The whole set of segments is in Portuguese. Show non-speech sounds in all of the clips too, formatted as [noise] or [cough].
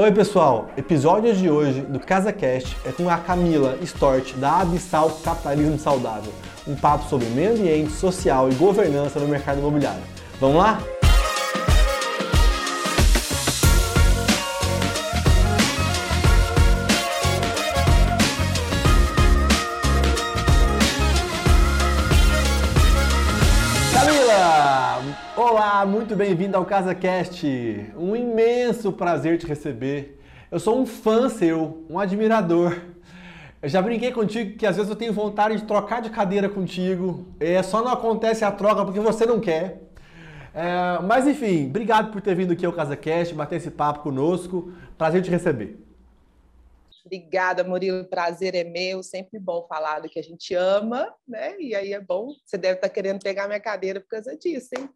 Oi pessoal, episódio de hoje do CasaCast é com a Camila Stort da Abissal Capitalismo Saudável, um papo sobre meio ambiente, social e governança no mercado imobiliário. Vamos lá? Muito bem-vindo ao CasaCast. Um imenso prazer te receber. Eu sou um fã seu, um admirador. Eu já brinquei contigo que às vezes eu tenho vontade de trocar de cadeira contigo. É, só não acontece a troca porque você não quer. É, mas enfim, obrigado por ter vindo aqui ao CasaCast, bater esse papo conosco. Prazer te receber. Obrigada, Murilo. Prazer é meu. Sempre bom falar do que a gente ama, né? E aí é bom. Você deve estar querendo pegar minha cadeira por causa disso, hein?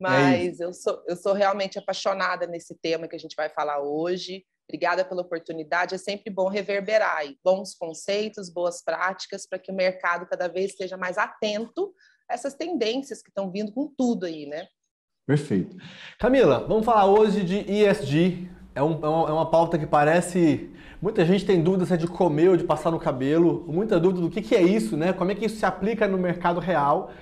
É Mas é eu, sou, eu sou realmente apaixonada nesse tema que a gente vai falar hoje. Obrigada pela oportunidade. É sempre bom reverberar aí, bons conceitos, boas práticas, para que o mercado cada vez esteja mais atento a essas tendências que estão vindo com tudo aí, né? Perfeito. Camila, vamos falar hoje de ESG. É, um, é, uma, é uma pauta que parece. Muita gente tem dúvida se é de comer ou de passar no cabelo, muita dúvida do que, que é isso, né? Como é que isso se aplica no mercado real.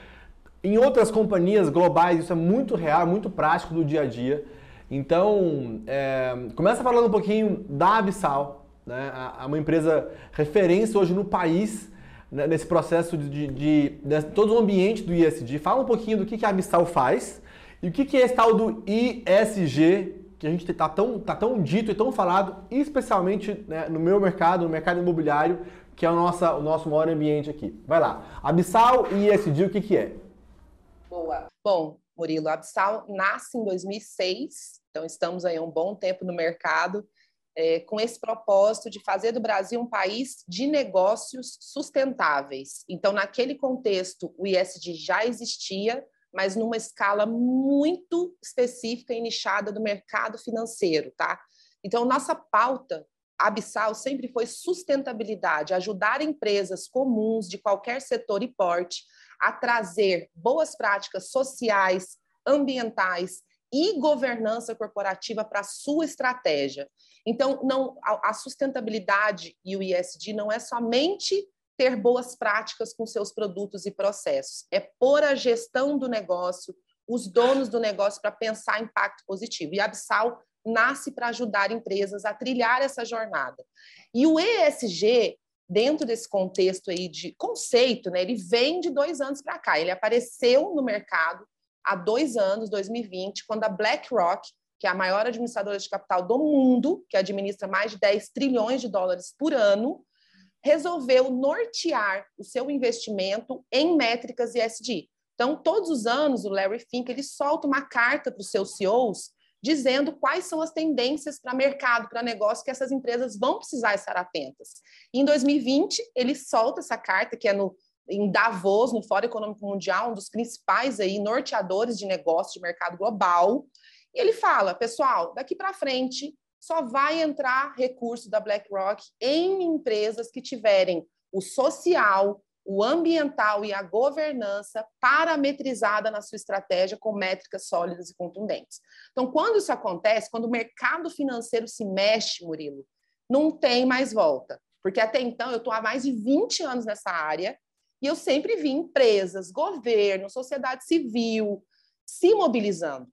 Em outras companhias globais, isso é muito real, muito prático do dia a dia. Então, é, começa falando um pouquinho da Abissal, né? A, uma empresa referência hoje no país, né? nesse processo de, de, de, de, todo o ambiente do ISD. Fala um pouquinho do que, que a Abissal faz e o que, que é esse tal do ISG, que a gente está tão, tá tão dito e tão falado, especialmente né, no meu mercado, no mercado imobiliário, que é o nosso, o nosso maior ambiente aqui. Vai lá. Abissal e ISD, o que, que é? Boa. Bom, Murilo, a Absal nasce em 2006, então estamos aí um bom tempo no mercado, é, com esse propósito de fazer do Brasil um país de negócios sustentáveis. Então, naquele contexto, o ISD já existia, mas numa escala muito específica e nichada do mercado financeiro, tá? Então, nossa pauta abissal sempre foi sustentabilidade, ajudar empresas comuns de qualquer setor e porte a trazer boas práticas sociais, ambientais e governança corporativa para a sua estratégia. Então, não, a, a sustentabilidade e o ISD não é somente ter boas práticas com seus produtos e processos, é pôr a gestão do negócio, os donos do negócio para pensar impacto positivo. E a Absal nasce para ajudar empresas a trilhar essa jornada. E o ESG dentro desse contexto aí de conceito, né, ele vem de dois anos para cá. Ele apareceu no mercado há dois anos, 2020, quando a BlackRock, que é a maior administradora de capital do mundo, que administra mais de 10 trilhões de dólares por ano, resolveu nortear o seu investimento em métricas ESG. Então, todos os anos, o Larry Fink ele solta uma carta para os seus CEOs dizendo quais são as tendências para mercado, para negócio que essas empresas vão precisar estar atentas. Em 2020, ele solta essa carta, que é no, em Davos, no Fórum Econômico Mundial, um dos principais aí norteadores de negócio de mercado global. E ele fala, pessoal, daqui para frente só vai entrar recurso da BlackRock em empresas que tiverem o social, o ambiental e a governança parametrizada na sua estratégia com métricas sólidas e contundentes. Então, quando isso acontece, quando o mercado financeiro se mexe, Murilo, não tem mais volta. Porque até então eu estou há mais de 20 anos nessa área e eu sempre vi empresas, governo, sociedade civil se mobilizando.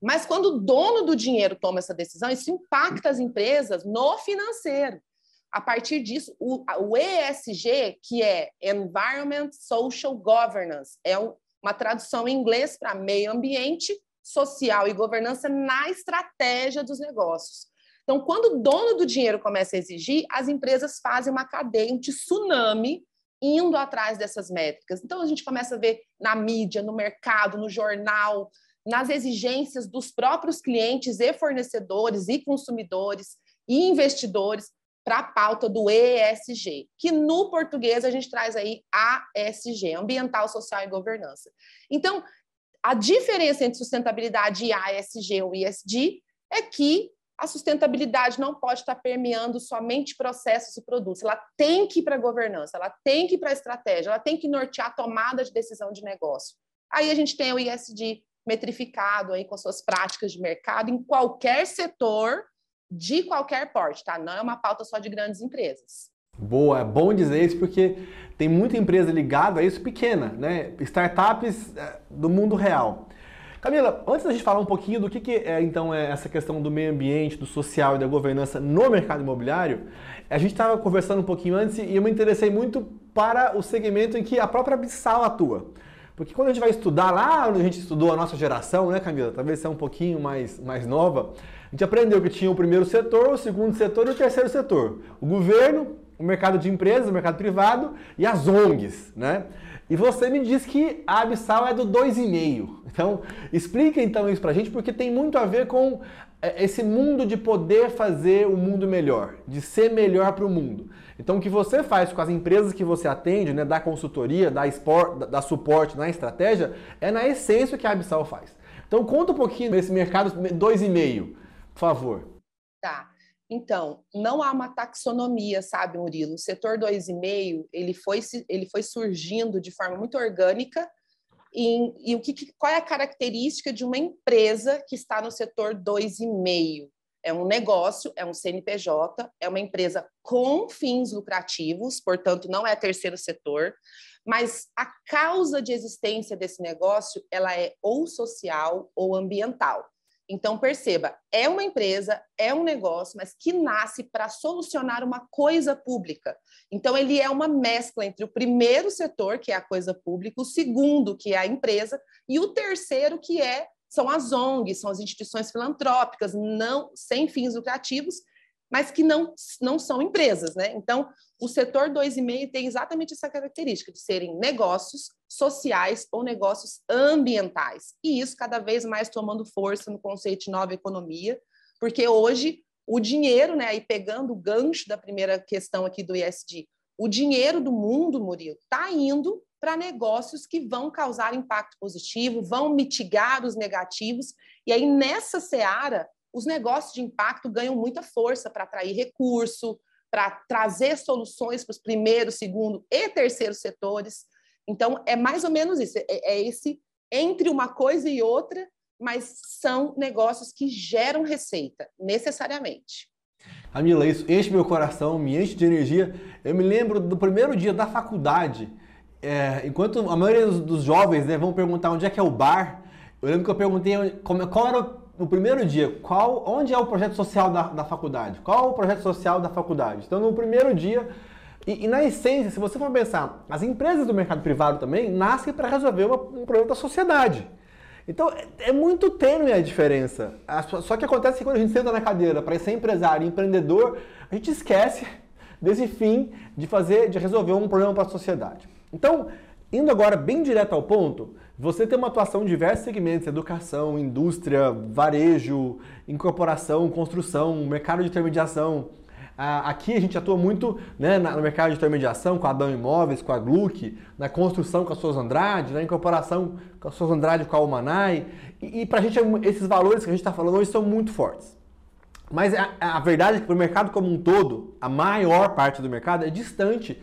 Mas quando o dono do dinheiro toma essa decisão, isso impacta as empresas no financeiro a partir disso, o, o ESG, que é Environment Social Governance, é uma tradução em inglês para meio ambiente, social e governança na estratégia dos negócios. Então, quando o dono do dinheiro começa a exigir, as empresas fazem uma cadeia, um tsunami, indo atrás dessas métricas. Então, a gente começa a ver na mídia, no mercado, no jornal, nas exigências dos próprios clientes e fornecedores e consumidores e investidores para a pauta do ESG, que no português a gente traz aí ASG, Ambiental, Social e Governança. Então, a diferença entre sustentabilidade e ASG ou ESG é que a sustentabilidade não pode estar permeando somente processos e produtos, ela tem que ir para a governança, ela tem que ir para a estratégia, ela tem que nortear a tomada de decisão de negócio. Aí a gente tem o ESG metrificado aí com suas práticas de mercado em qualquer setor de qualquer porte, tá? Não é uma pauta só de grandes empresas. Boa, é bom dizer isso porque tem muita empresa ligada a isso pequena, né? Startups é, do mundo real. Camila, antes da gente falar um pouquinho do que, que é então é essa questão do meio ambiente, do social e da governança no mercado imobiliário, a gente estava conversando um pouquinho antes e eu me interessei muito para o segmento em que a própria Bissau atua. Porque quando a gente vai estudar lá onde a gente estudou a nossa geração, né, Camila? Talvez seja um pouquinho mais, mais nova. A gente aprendeu que tinha o primeiro setor, o segundo setor e o terceiro setor. O governo, o mercado de empresas, o mercado privado e as ONGs, né? E você me diz que a abissal é do 2,5. Então, explica então isso pra gente, porque tem muito a ver com é, esse mundo de poder fazer o mundo melhor, de ser melhor para o mundo. Então, o que você faz com as empresas que você atende, né, da consultoria, da, export, da, da suporte na estratégia, é na essência o que a Abissal faz. Então, conta um pouquinho desse mercado 2,5, por favor. Tá. Então, não há uma taxonomia, sabe, Murilo? O setor 2,5 ele foi, ele foi surgindo de forma muito orgânica. E, e o que, qual é a característica de uma empresa que está no setor 2,5? É um negócio, é um CNPJ, é uma empresa com fins lucrativos, portanto, não é terceiro setor, mas a causa de existência desse negócio ela é ou social ou ambiental. Então, perceba, é uma empresa, é um negócio, mas que nasce para solucionar uma coisa pública. Então, ele é uma mescla entre o primeiro setor, que é a coisa pública, o segundo, que é a empresa, e o terceiro, que é são as ONGs, são as instituições filantrópicas, não sem fins lucrativos, mas que não, não são empresas, né? Então, o setor 2,5 tem exatamente essa característica de serem negócios sociais ou negócios ambientais. E isso cada vez mais tomando força no conceito de nova economia, porque hoje o dinheiro, né, aí pegando o gancho da primeira questão aqui do ISD, o dinheiro do mundo, Murilo, está indo para negócios que vão causar impacto positivo, vão mitigar os negativos, e aí nessa seara os negócios de impacto ganham muita força para atrair recurso, para trazer soluções para os primeiro, segundo e terceiro setores. Então, é mais ou menos isso, é, é esse entre uma coisa e outra, mas são negócios que geram receita, necessariamente. Camila, isso enche meu coração, me enche de energia. Eu me lembro do primeiro dia da faculdade, é, enquanto a maioria dos, dos jovens né, vão perguntar onde é que é o bar, eu lembro que eu perguntei como, qual era no primeiro dia, qual, onde é o projeto social da, da faculdade? Qual o projeto social da faculdade? Então, no primeiro dia, e, e na essência, se você for pensar, as empresas do mercado privado também nascem para resolver uma, um problema da sociedade. Então, é, é muito tênue a diferença. Só que acontece que quando a gente senta na cadeira para ser empresário, empreendedor, a gente esquece desse fim de fazer, de resolver um problema para a sociedade. Então, indo agora bem direto ao ponto, você tem uma atuação em diversos segmentos, educação, indústria, varejo, incorporação, construção, mercado de intermediação. Aqui a gente atua muito né, no mercado de intermediação com a Adão Imóveis, com a Gluck, na construção com a Souza Andrade, na incorporação com a Souza Andrade com a Almanai. E, e para a gente, esses valores que a gente está falando hoje são muito fortes. Mas a, a verdade é que para o mercado como um todo, a maior parte do mercado é distante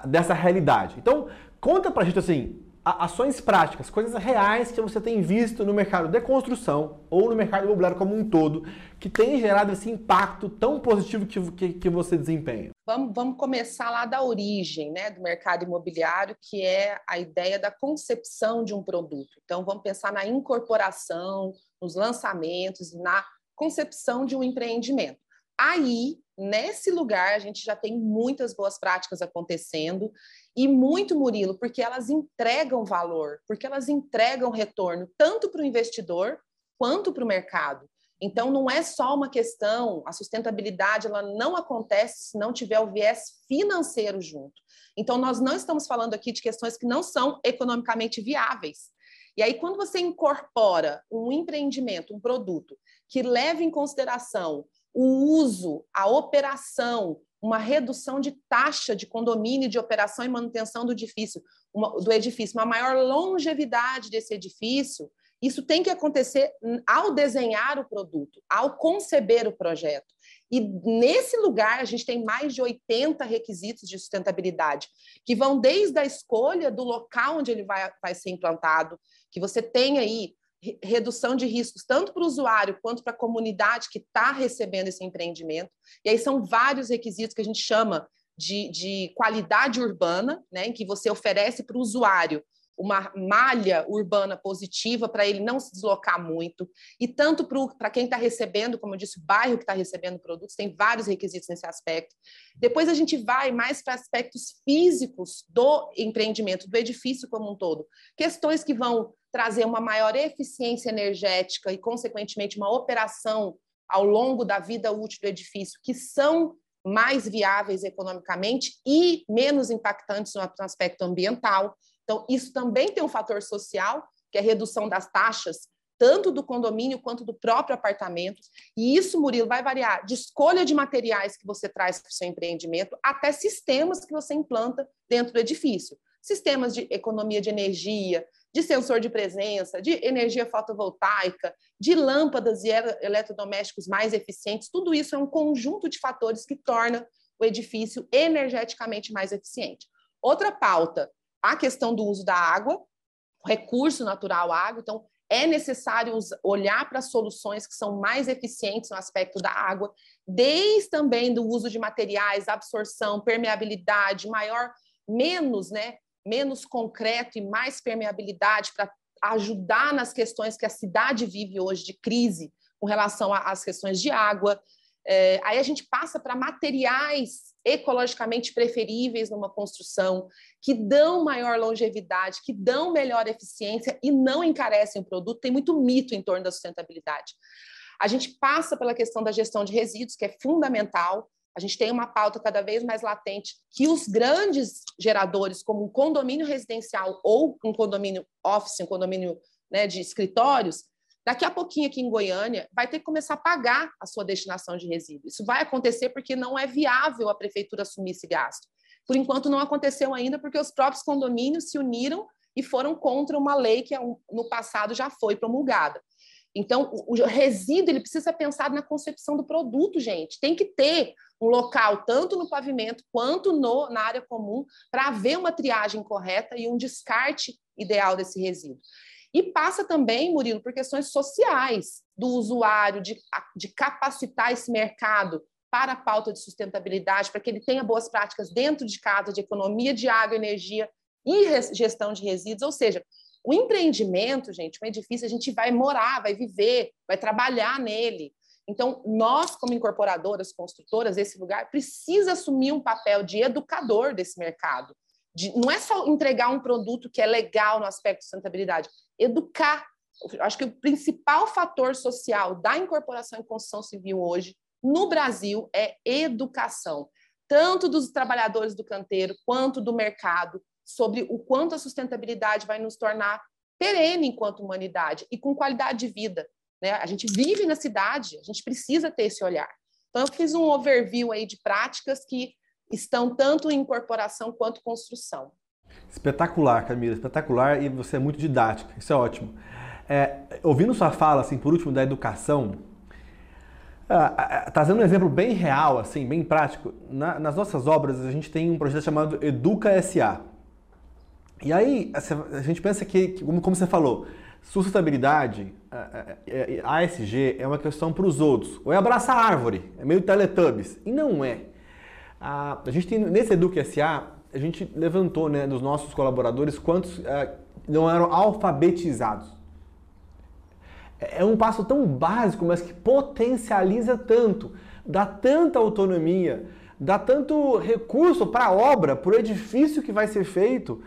dessa realidade. Então, conta para a gente assim, ações práticas, coisas reais que você tem visto no mercado de construção ou no mercado imobiliário como um todo, que tem gerado esse impacto tão positivo que, que, que, você desempenha? Vamos, vamos começar lá da origem né, do mercado imobiliário, que é a ideia da concepção de um produto. Então, vamos pensar na incorporação, nos lançamentos, na concepção de um empreendimento. Aí, nesse lugar, a gente já tem muitas boas práticas acontecendo e muito, Murilo, porque elas entregam valor, porque elas entregam retorno tanto para o investidor quanto para o mercado. Então, não é só uma questão, a sustentabilidade ela não acontece se não tiver o viés financeiro junto. Então, nós não estamos falando aqui de questões que não são economicamente viáveis. E aí, quando você incorpora um empreendimento, um produto, que leva em consideração o uso, a operação, uma redução de taxa de condomínio, de operação e manutenção do edifício, uma, do edifício, uma maior longevidade desse edifício, isso tem que acontecer ao desenhar o produto, ao conceber o projeto. E nesse lugar, a gente tem mais de 80 requisitos de sustentabilidade, que vão desde a escolha do local onde ele vai, vai ser implantado, que você tem aí redução de riscos, tanto para o usuário quanto para a comunidade que está recebendo esse empreendimento. E aí são vários requisitos que a gente chama de, de qualidade urbana, né, em que você oferece para o usuário uma malha urbana positiva para ele não se deslocar muito, e tanto para quem está recebendo, como eu disse, o bairro que está recebendo produtos, tem vários requisitos nesse aspecto. Depois a gente vai mais para aspectos físicos do empreendimento, do edifício como um todo, questões que vão trazer uma maior eficiência energética e, consequentemente, uma operação ao longo da vida útil do edifício, que são mais viáveis economicamente e menos impactantes no aspecto ambiental. Então, isso também tem um fator social, que é a redução das taxas, tanto do condomínio quanto do próprio apartamento. E isso, Murilo, vai variar de escolha de materiais que você traz para o seu empreendimento até sistemas que você implanta dentro do edifício. Sistemas de economia de energia, de sensor de presença, de energia fotovoltaica, de lâmpadas e eletrodomésticos mais eficientes, tudo isso é um conjunto de fatores que torna o edifício energeticamente mais eficiente. Outra pauta, a questão do uso da água, recurso natural água, então é necessário olhar para soluções que são mais eficientes no aspecto da água, desde também do uso de materiais, absorção, permeabilidade, maior, menos, né, menos concreto e mais permeabilidade para ajudar nas questões que a cidade vive hoje de crise com relação às questões de água. É, aí a gente passa para materiais ecologicamente preferíveis numa construção, que dão maior longevidade, que dão melhor eficiência e não encarecem o produto. Tem muito mito em torno da sustentabilidade. A gente passa pela questão da gestão de resíduos, que é fundamental. A gente tem uma pauta cada vez mais latente que os grandes geradores, como um condomínio residencial ou um condomínio office, um condomínio né, de escritórios, daqui a pouquinho aqui em Goiânia vai ter que começar a pagar a sua destinação de resíduo. Isso vai acontecer porque não é viável a prefeitura assumir esse gasto. Por enquanto não aconteceu ainda porque os próprios condomínios se uniram e foram contra uma lei que é no passado já foi promulgada. Então, o resíduo ele precisa ser pensado na concepção do produto, gente. Tem que ter um local, tanto no pavimento quanto no, na área comum, para haver uma triagem correta e um descarte ideal desse resíduo. E passa também, Murilo, por questões sociais do usuário, de, de capacitar esse mercado para a pauta de sustentabilidade, para que ele tenha boas práticas dentro de casa, de economia de água, energia e gestão de resíduos. Ou seja, o empreendimento, gente, um edifício, a gente vai morar, vai viver, vai trabalhar nele. Então, nós, como incorporadoras, construtoras, esse lugar precisa assumir um papel de educador desse mercado. De, não é só entregar um produto que é legal no aspecto de sustentabilidade, educar. Eu acho que o principal fator social da incorporação em construção civil hoje, no Brasil, é educação, tanto dos trabalhadores do canteiro quanto do mercado, sobre o quanto a sustentabilidade vai nos tornar perene enquanto humanidade e com qualidade de vida. Né? A gente vive na cidade, a gente precisa ter esse olhar. Então, eu fiz um overview aí de práticas que estão tanto em incorporação quanto construção. Espetacular, Camila, espetacular e você é muito didática, isso é ótimo. É, ouvindo sua fala, assim, por último, da educação, ah, trazendo um exemplo bem real, assim, bem prático, na, nas nossas obras a gente tem um projeto chamado Educa SA. E aí a gente pensa que, como, como você falou, sustentabilidade, ASG é uma questão para os outros. Ou é abraçar a árvore, é meio Teletubbies. E não é. A, a gente tem, nesse Eduque SA, a gente levantou né, dos nossos colaboradores quantos uh, não eram alfabetizados. É, é um passo tão básico, mas que potencializa tanto, dá tanta autonomia, dá tanto recurso para a obra, para o edifício que vai ser feito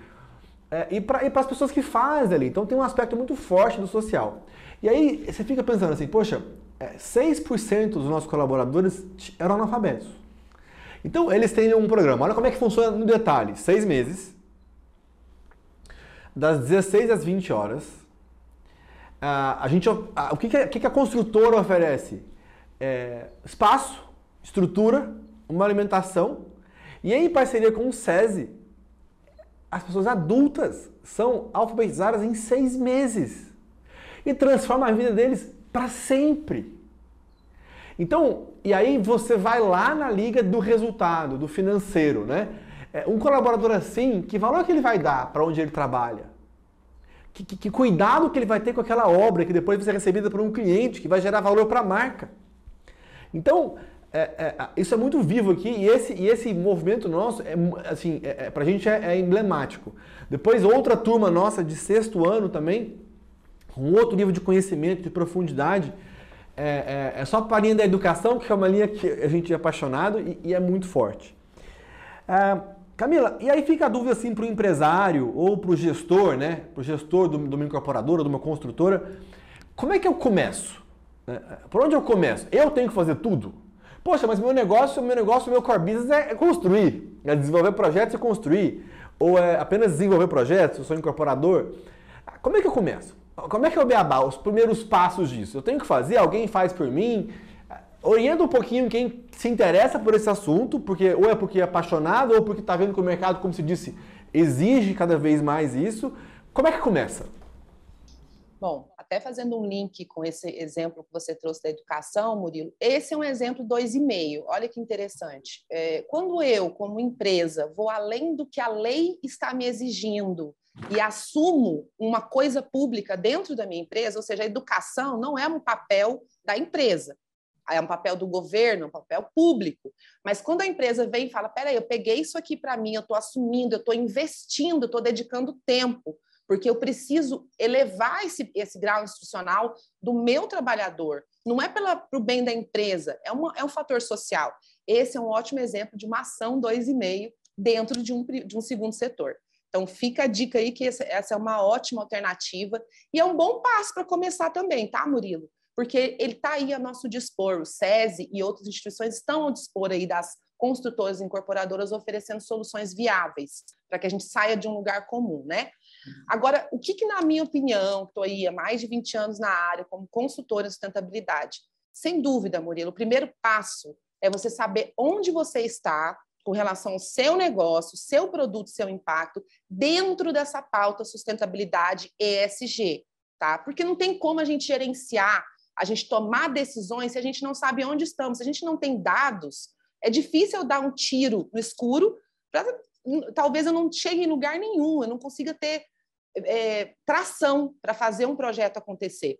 é, e para as pessoas que fazem ali. Então tem um aspecto muito forte do social. E aí você fica pensando assim, poxa, 6% é, dos nossos colaboradores eram analfabetos. Então eles têm um programa. Olha como é que funciona no detalhe. Seis meses, das 16 às 20 horas. a gente, o que, que, que a construtora oferece? É, espaço, estrutura, uma alimentação. E em parceria com o SESI, as pessoas adultas são alfabetizadas em seis meses e transforma a vida deles para sempre. Então, e aí você vai lá na liga do resultado, do financeiro, né? É, um colaborador assim, que valor que ele vai dar para onde ele trabalha? que, que, que cuidado que ele vai ter com aquela obra que depois vai ser recebida por um cliente, que vai gerar valor para a marca. Então, é, é, isso é muito vivo aqui e esse, e esse movimento nosso, é, assim, é, é para a gente é, é, emblemático. Depois, outra turma nossa de sexto ano também, com outro nível de conhecimento, de profundidade, é, é, é só para a linha da educação, que é uma linha que a gente é apaixonado e, e é muito forte. Camila, e aí fica a dúvida assim para o empresário ou para o gestor, né? Para o gestor de uma incorporadora, de uma construtora, como é que eu começo? Por onde eu começo? Eu tenho que fazer tudo? Poxa, mas meu negócio, meu negócio, meu core business é, é construir, é desenvolver projetos e construir. Ou é apenas desenvolver projetos, eu sou incorporador. Como é que eu começo? Como é que é o beabá, os primeiros passos disso? Eu tenho que fazer? Alguém faz por mim? Orienta um pouquinho quem se interessa por esse assunto, porque ou é porque é apaixonado, ou porque está vendo que o mercado, como se disse, exige cada vez mais isso. Como é que começa? Bom, até fazendo um link com esse exemplo que você trouxe da educação, Murilo, esse é um exemplo 2,5. Olha que interessante. É, quando eu, como empresa, vou além do que a lei está me exigindo e assumo uma coisa pública dentro da minha empresa, ou seja, a educação não é um papel da empresa, é um papel do governo, é um papel público. Mas quando a empresa vem e fala: peraí, eu peguei isso aqui para mim, eu estou assumindo, eu estou investindo, estou dedicando tempo porque eu preciso elevar esse, esse grau institucional do meu trabalhador. Não é para o bem da empresa, é, uma, é um fator social. Esse é um ótimo exemplo de uma ação 2,5 dentro de um, de um segundo setor. Então, fica a dica aí que essa é uma ótima alternativa e é um bom passo para começar também, tá, Murilo? Porque ele está aí a nosso dispor, o SESI e outras instituições estão ao dispor aí das construtoras e incorporadoras oferecendo soluções viáveis para que a gente saia de um lugar comum, né? Agora, o que, que na minha opinião, estou aí há mais de 20 anos na área como consultora em sustentabilidade, sem dúvida, Murilo, o primeiro passo é você saber onde você está com relação ao seu negócio, seu produto, seu impacto, dentro dessa pauta sustentabilidade ESG, tá? Porque não tem como a gente gerenciar, a gente tomar decisões se a gente não sabe onde estamos, se a gente não tem dados, é difícil dar um tiro no escuro, pra, talvez eu não chegue em lugar nenhum, eu não consiga ter é, tração para fazer um projeto acontecer.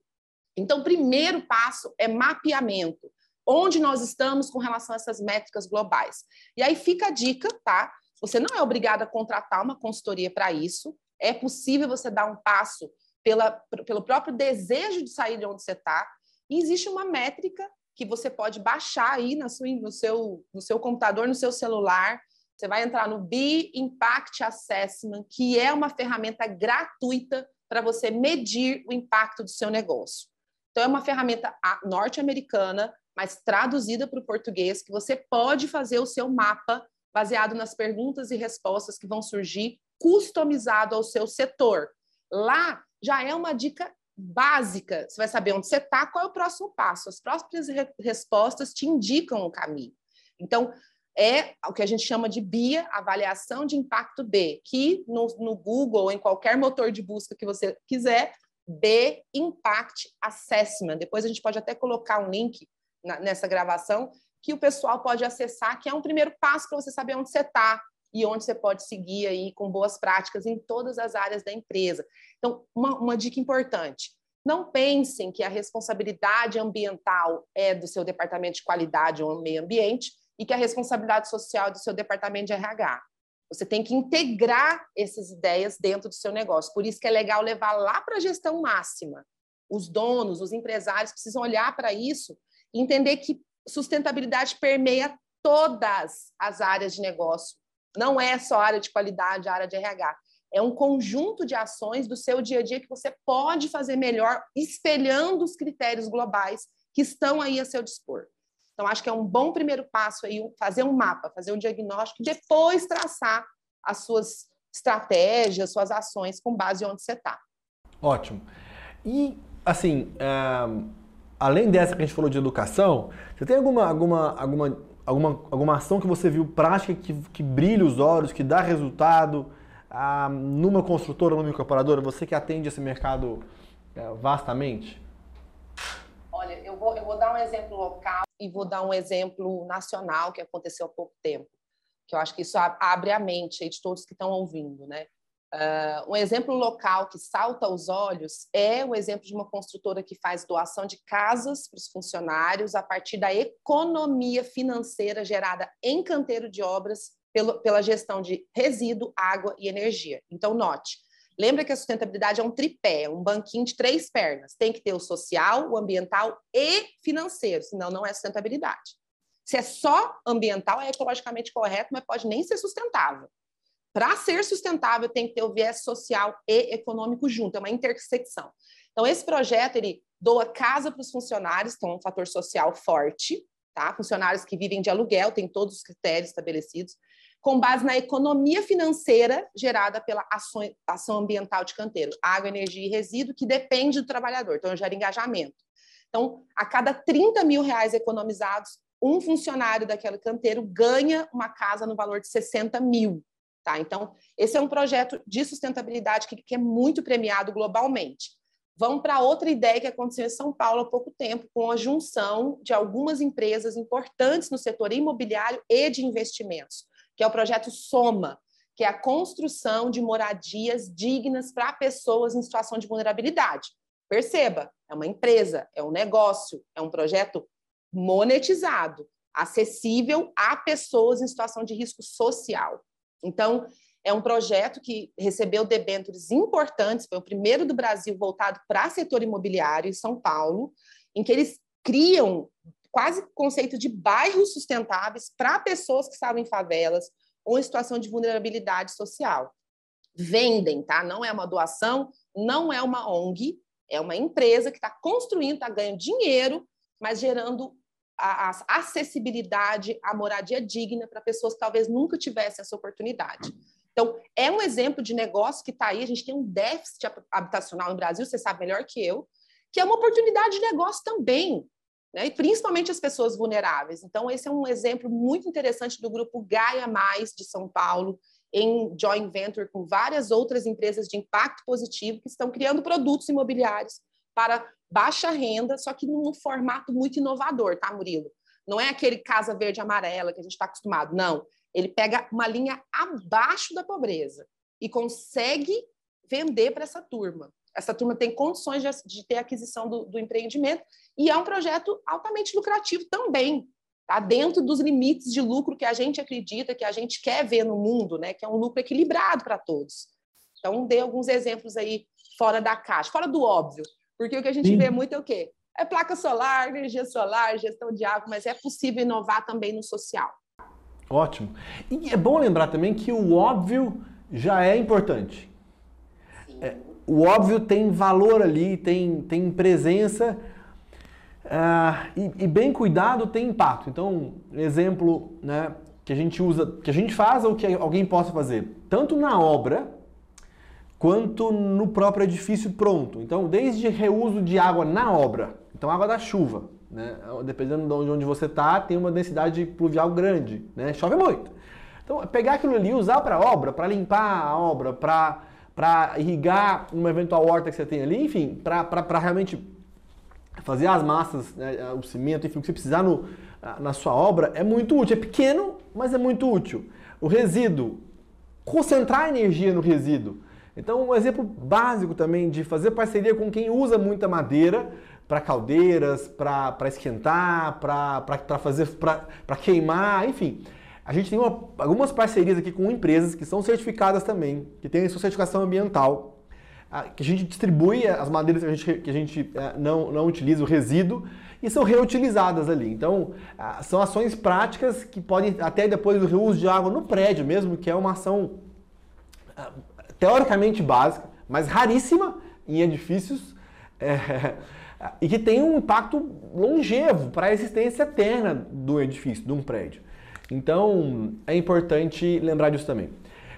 Então, o primeiro passo é mapeamento. Onde nós estamos com relação a essas métricas globais. E aí fica a dica, tá? Você não é obrigado a contratar uma consultoria para isso. É possível você dar um passo pela, pelo próprio desejo de sair de onde você está. E existe uma métrica que você pode baixar aí na sua, no, seu, no seu computador, no seu celular, você vai entrar no Be Impact Assessment, que é uma ferramenta gratuita para você medir o impacto do seu negócio. Então, é uma ferramenta norte-americana, mas traduzida para o português, que você pode fazer o seu mapa baseado nas perguntas e respostas que vão surgir, customizado ao seu setor. Lá já é uma dica básica. Você vai saber onde você está, qual é o próximo passo. As próprias re respostas te indicam o caminho. Então, é o que a gente chama de BIA, avaliação de impacto B, que no, no Google ou em qualquer motor de busca que você quiser, B Impact Assessment. Depois a gente pode até colocar um link na, nessa gravação que o pessoal pode acessar, que é um primeiro passo para você saber onde você está e onde você pode seguir aí com boas práticas em todas as áreas da empresa. Então, uma, uma dica importante. Não pensem que a responsabilidade ambiental é do seu departamento de qualidade ou meio ambiente, e que a responsabilidade social do seu departamento de RH. Você tem que integrar essas ideias dentro do seu negócio. Por isso que é legal levar lá para a gestão máxima. Os donos, os empresários precisam olhar para isso entender que sustentabilidade permeia todas as áreas de negócio. Não é só área de qualidade, área de RH. É um conjunto de ações do seu dia a dia que você pode fazer melhor, espelhando os critérios globais que estão aí a seu dispor. Então, acho que é um bom primeiro passo aí fazer um mapa, fazer um diagnóstico e depois traçar as suas estratégias, suas ações com base onde você está. Ótimo. E, assim, é, além dessa que a gente falou de educação, você tem alguma, alguma, alguma, alguma, alguma ação que você viu prática que, que brilha os olhos, que dá resultado ah, numa construtora, numa incorporadora? Você que atende esse mercado é, vastamente? Olha, eu vou, eu vou dar um exemplo local e vou dar um exemplo nacional que aconteceu há pouco tempo, que eu acho que isso abre a mente de todos que estão ouvindo, né? Uh, um exemplo local que salta aos olhos é o exemplo de uma construtora que faz doação de casas para os funcionários a partir da economia financeira gerada em canteiro de obras pelo, pela gestão de resíduo, água e energia. Então, note, lembra que a sustentabilidade é um tripé, é um banquinho de três pernas. Tem que ter o social, o ambiental e financeiro, senão não é sustentabilidade. Se é só ambiental, é ecologicamente correto, mas pode nem ser sustentável. Para ser sustentável, tem que ter o viés social e econômico junto, é uma intersecção. Então, esse projeto, ele doa casa para os funcionários, que é um fator social forte, tá? Funcionários que vivem de aluguel, tem todos os critérios estabelecidos, com base na economia financeira gerada pela ação, ação ambiental de canteiro, água, energia e resíduo, que depende do trabalhador, então gera engajamento. Então, a cada 30 mil reais economizados, um funcionário daquele canteiro ganha uma casa no valor de 60 mil. Tá? Então, esse é um projeto de sustentabilidade que, que é muito premiado globalmente. Vamos para outra ideia que aconteceu em São Paulo há pouco tempo, com a junção de algumas empresas importantes no setor imobiliário e de investimentos, que é o projeto Soma, que é a construção de moradias dignas para pessoas em situação de vulnerabilidade. Perceba, é uma empresa, é um negócio, é um projeto monetizado, acessível a pessoas em situação de risco social. Então, é um projeto que recebeu debêntures importantes, foi o primeiro do Brasil voltado para setor imobiliário em São Paulo, em que eles criam quase conceito de bairros sustentáveis para pessoas que estavam em favelas ou em situação de vulnerabilidade social. Vendem, tá? Não é uma doação, não é uma ONG, é uma empresa que está construindo, está ganhando dinheiro, mas gerando a, a acessibilidade à moradia digna para pessoas que talvez nunca tivessem essa oportunidade. Então, é um exemplo de negócio que está aí. A gente tem um déficit habitacional no Brasil, você sabe melhor que eu, que é uma oportunidade de negócio também, né? e principalmente as pessoas vulneráveis. Então, esse é um exemplo muito interessante do grupo Gaia Mais de São Paulo, em joint venture com várias outras empresas de impacto positivo que estão criando produtos imobiliários para baixa renda, só que num formato muito inovador, tá, Murilo? Não é aquele casa verde amarela que a gente está acostumado, não. Ele pega uma linha abaixo da pobreza e consegue vender para essa turma. Essa turma tem condições de, de ter aquisição do, do, empreendimento e é um projeto altamente lucrativo também, tá? Dentro dos limites de lucro que a gente acredita, que a gente quer ver no mundo, né? Que é um lucro equilibrado para todos. Então, dei alguns exemplos aí fora da caixa, fora do óbvio. Porque o que a gente Sim. vê muito é o quê? É placa solar, energia solar, gestão de água, mas é possível inovar também no social. Ótimo. E é bom lembrar também que o óbvio já é importante. É, o óbvio tem valor ali, tem, tem presença uh, e, e, bem cuidado tem impacto. Então, exemplo né, que a gente usa, que a gente faz ou que alguém possa fazer, tanto na obra quanto no próprio edifício pronto. Então, desde reuso de água na obra, então água da chuva, né? dependendo de onde você está, tem uma densidade pluvial grande, né? chove muito. Então, pegar aquilo ali e usar para obra, para limpar a obra, para irrigar uma eventual horta que você tem ali, enfim, para realmente fazer as massas, né, o cimento, enfim, o que você precisar no, na sua obra, é muito útil. É pequeno, mas é muito útil. O resíduo, concentrar energia no resíduo, então, um exemplo básico também de fazer parceria com quem usa muita madeira para caldeiras, para esquentar, para fazer, para queimar, enfim. A gente tem uma, algumas parcerias aqui com empresas que são certificadas também, que têm sua certificação ambiental, que a gente distribui as madeiras que a gente, que a gente é, não, não utiliza, o resíduo, e são reutilizadas ali. Então, são ações práticas que podem, até depois do reuso de água no prédio mesmo, que é uma ação teoricamente básica, mas raríssima em edifícios é, [laughs] e que tem um impacto longevo para a existência eterna do edifício, de um prédio. Então é importante lembrar disso também.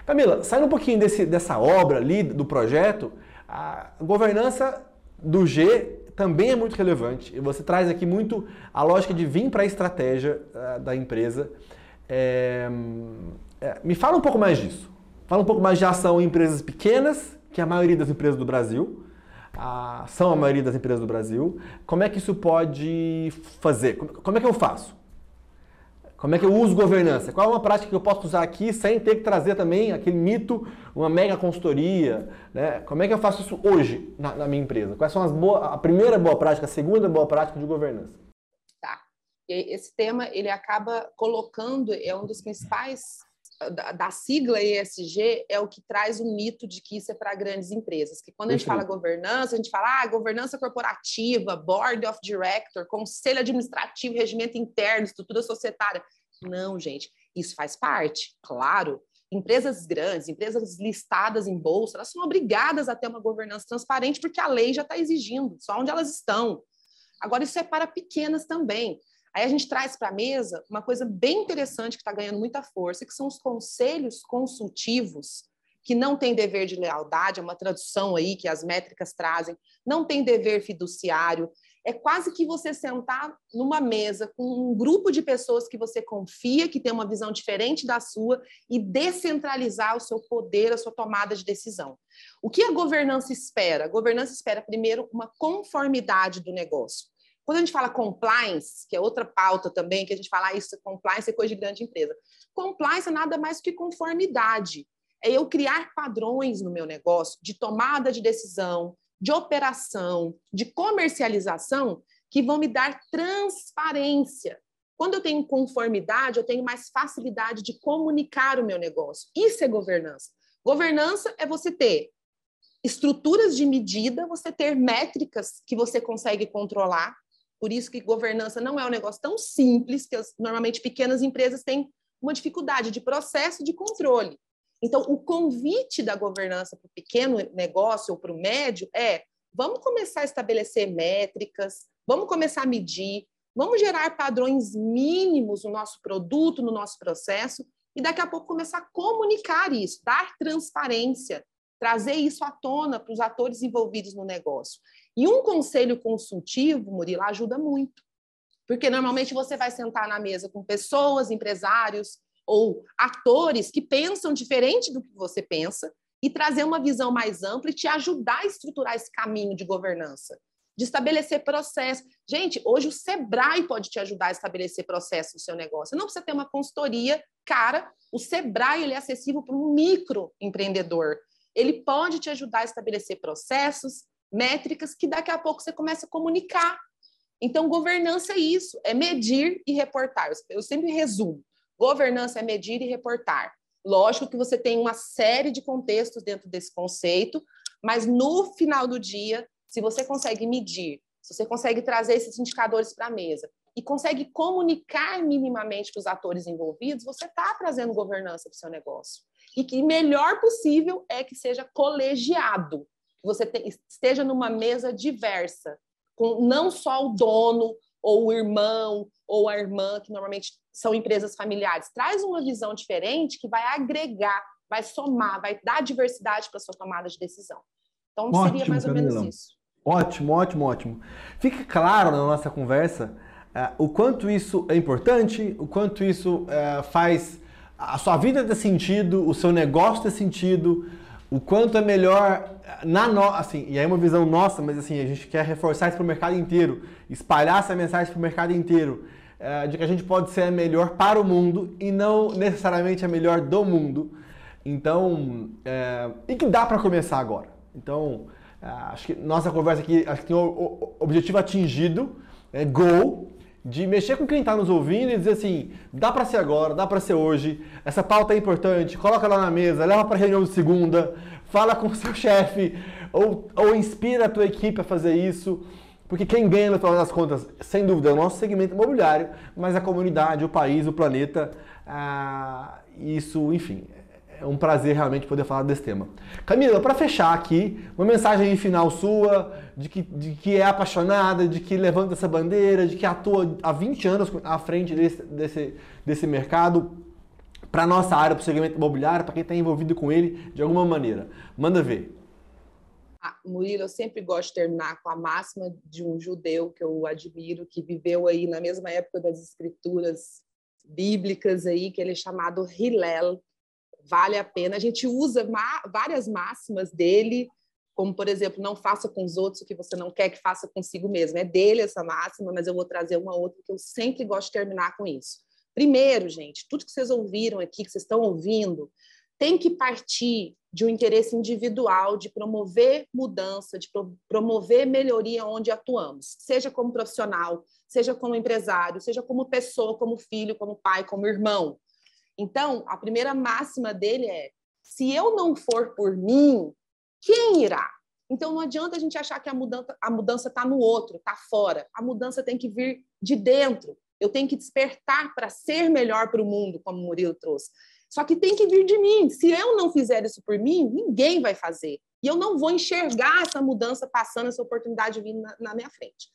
Camila, saindo um pouquinho desse, dessa obra ali, do projeto, a governança do G também é muito relevante. E você traz aqui muito a lógica de vir para a estratégia uh, da empresa. É, é, me fala um pouco mais disso. Fala um pouco mais de ação em empresas pequenas, que é a maioria das empresas do Brasil. Ah, são a maioria das empresas do Brasil. Como é que isso pode fazer? Como é que eu faço? Como é que eu uso governança? Qual é uma prática que eu posso usar aqui sem ter que trazer também aquele mito, uma mega consultoria? Né? Como é que eu faço isso hoje na, na minha empresa? Quais são as boas, a primeira boa prática, a segunda boa prática de governança? Tá. Esse tema ele acaba colocando é um dos principais da, da, sigla ESG é o que traz o mito de que isso é para grandes empresas. Que quando a gente fala governança, a gente fala ah, governança corporativa, board of director, conselho administrativo, regimento interno, estrutura societária. Não, gente, isso faz parte, claro. Empresas grandes, empresas listadas em bolsa, elas são obrigadas a ter uma governança transparente porque a lei já está exigindo, só onde elas estão. Agora, isso é para pequenas também. Aí a gente traz para a mesa uma coisa bem interessante que está ganhando muita força, que são os conselhos consultivos, que não têm dever de lealdade, é uma tradução aí que as métricas trazem, não tem dever fiduciário. É quase que você sentar numa mesa com um grupo de pessoas que você confia, que tem uma visão diferente da sua, e descentralizar o seu poder, a sua tomada de decisão. O que a governança espera? A governança espera, primeiro, uma conformidade do negócio. Quando a gente fala compliance, que é outra pauta também, que a gente fala ah, isso, compliance é coisa de grande empresa. Compliance é nada mais que conformidade. É eu criar padrões no meu negócio de tomada de decisão, de operação, de comercialização, que vão me dar transparência. Quando eu tenho conformidade, eu tenho mais facilidade de comunicar o meu negócio. Isso é governança. Governança é você ter estruturas de medida, você ter métricas que você consegue controlar, por isso que governança não é um negócio tão simples, que as, normalmente pequenas empresas têm uma dificuldade de processo de controle. Então, o convite da governança para o pequeno negócio ou para o médio é: vamos começar a estabelecer métricas, vamos começar a medir, vamos gerar padrões mínimos no nosso produto, no nosso processo, e daqui a pouco começar a comunicar isso, dar transparência, trazer isso à tona para os atores envolvidos no negócio. E um conselho consultivo, Murilo, ajuda muito. Porque normalmente você vai sentar na mesa com pessoas, empresários ou atores que pensam diferente do que você pensa e trazer uma visão mais ampla e te ajudar a estruturar esse caminho de governança, de estabelecer processo. Gente, hoje o Sebrae pode te ajudar a estabelecer processo no seu negócio. Não precisa ter uma consultoria cara. O Sebrae ele é acessível para um microempreendedor. Ele pode te ajudar a estabelecer processos, métricas que daqui a pouco você começa a comunicar. Então, governança é isso, é medir e reportar. Eu sempre resumo. Governança é medir e reportar. Lógico que você tem uma série de contextos dentro desse conceito, mas no final do dia, se você consegue medir, se você consegue trazer esses indicadores para a mesa e consegue comunicar minimamente para os atores envolvidos, você está trazendo governança para o seu negócio. E que melhor possível é que seja colegiado que você te, esteja numa mesa diversa, com não só o dono ou o irmão ou a irmã, que normalmente são empresas familiares. Traz uma visão diferente que vai agregar, vai somar, vai dar diversidade para a sua tomada de decisão. Então, ótimo, seria mais ou menos isso. Ótimo, ótimo, ótimo. Fica claro na nossa conversa uh, o quanto isso é importante, o quanto isso uh, faz a sua vida ter sentido, o seu negócio ter sentido, o quanto é melhor na no, assim, e aí é uma visão nossa, mas assim, a gente quer reforçar isso para o mercado inteiro, espalhar essa mensagem para o mercado inteiro, é, de que a gente pode ser a melhor para o mundo e não necessariamente a melhor do mundo. Então, é, e que dá para começar agora. Então, é, acho que nossa conversa aqui acho que tem o objetivo atingido, é goal, de mexer com quem está nos ouvindo e dizer assim, dá para ser agora, dá para ser hoje, essa pauta é importante, coloca lá na mesa, leva para reunião de segunda, fala com o seu [laughs] chefe ou, ou inspira a tua equipe a fazer isso, porque quem ganha no final das contas, sem dúvida, é o nosso segmento imobiliário, mas a comunidade, o país, o planeta, ah, isso, enfim, é um prazer realmente poder falar desse tema. Camila, para fechar aqui, uma mensagem final sua, de que, de que é apaixonada, de que levanta essa bandeira, de que atua há 20 anos à frente desse, desse, desse mercado, para nossa área, para o segmento imobiliário, para quem está envolvido com ele de alguma maneira. Manda ver. Ah, Murilo, eu sempre gosto de terminar com a máxima de um judeu que eu admiro, que viveu aí na mesma época das escrituras bíblicas aí, que ele é chamado Hillel, vale a pena. A gente usa várias máximas dele, como, por exemplo, não faça com os outros o que você não quer que faça consigo mesmo. É dele essa máxima, mas eu vou trazer uma outra que eu sempre gosto de terminar com isso. Primeiro, gente, tudo que vocês ouviram aqui, que vocês estão ouvindo, tem que partir de um interesse individual de promover mudança, de pro promover melhoria onde atuamos, seja como profissional, seja como empresário, seja como pessoa, como filho, como pai, como irmão. Então, a primeira máxima dele é: se eu não for por mim, quem irá? Então, não adianta a gente achar que a mudança a mudança está no outro, está fora. A mudança tem que vir de dentro. Eu tenho que despertar para ser melhor para o mundo, como o Murilo trouxe. Só que tem que vir de mim. Se eu não fizer isso por mim, ninguém vai fazer. E eu não vou enxergar essa mudança passando, essa oportunidade vindo na, na minha frente.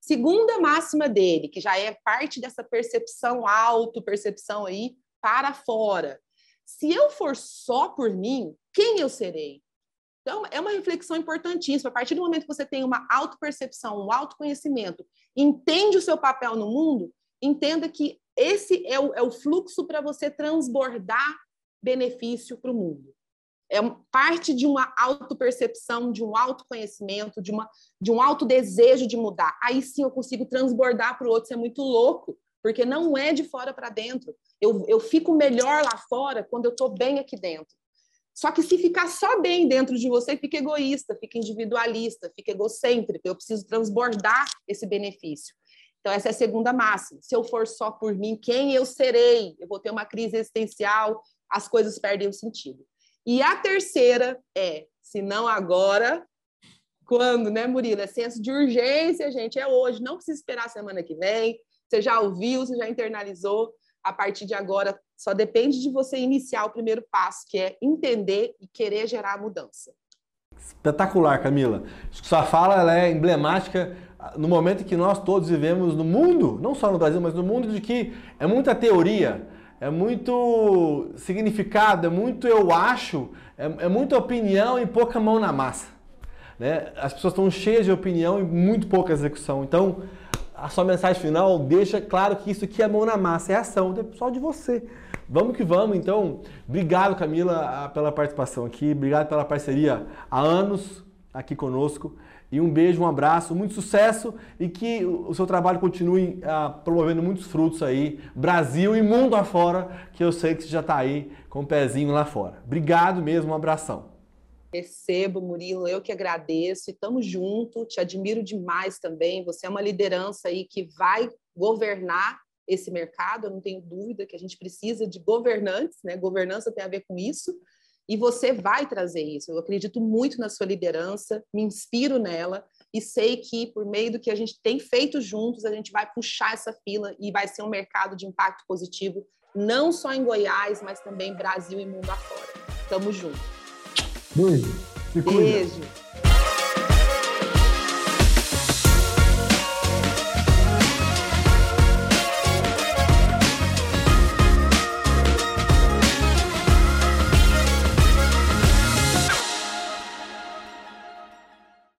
Segunda máxima dele, que já é parte dessa percepção auto-percepção aí, para fora. Se eu for só por mim, quem eu serei? Então, é uma reflexão importantíssima. A partir do momento que você tem uma autopercepção, um autoconhecimento, entende o seu papel no mundo, entenda que esse é o, é o fluxo para você transbordar benefício para o mundo. É parte de uma autopercepção, de um autoconhecimento, de, uma, de um autodesejo de mudar. Aí sim eu consigo transbordar para o outro. Isso é muito louco, porque não é de fora para dentro. Eu, eu fico melhor lá fora quando eu estou bem aqui dentro. Só que se ficar só bem dentro de você, fica egoísta, fica individualista, fica egocêntrico. Eu preciso transbordar esse benefício. Então, essa é a segunda máxima. Se eu for só por mim, quem eu serei? Eu vou ter uma crise existencial, as coisas perdem o sentido. E a terceira é, se não agora, quando, né, Murilo? É senso de urgência, gente, é hoje. Não precisa esperar a semana que vem. Você já ouviu, você já internalizou. A partir de agora, só depende de você iniciar o primeiro passo, que é entender e querer gerar a mudança. Espetacular, Camila. Sua fala é emblemática no momento que nós todos vivemos no mundo, não só no Brasil, mas no mundo, de que é muita teoria, é muito significado, é muito eu acho, é, é muita opinião e pouca mão na massa. Né? As pessoas estão cheias de opinião e muito pouca execução. Então, a sua mensagem final deixa claro que isso aqui é mão na massa, é ação, é só de você. Vamos que vamos, então. Obrigado, Camila, pela participação aqui. Obrigado pela parceria há anos aqui conosco. E um beijo, um abraço, muito sucesso e que o seu trabalho continue ah, promovendo muitos frutos aí, Brasil e mundo afora, que eu sei que você já está aí com o pezinho lá fora. Obrigado mesmo, um abração. Recebo, Murilo, eu que agradeço e estamos juntos, te admiro demais também. Você é uma liderança aí que vai governar esse mercado, eu não tenho dúvida que a gente precisa de governantes, né? Governança tem a ver com isso e você vai trazer isso. Eu acredito muito na sua liderança, me inspiro nela e sei que por meio do que a gente tem feito juntos, a gente vai puxar essa fila e vai ser um mercado de impacto positivo, não só em Goiás, mas também Brasil e mundo afora. Tamo junto. Beijo. Beijo.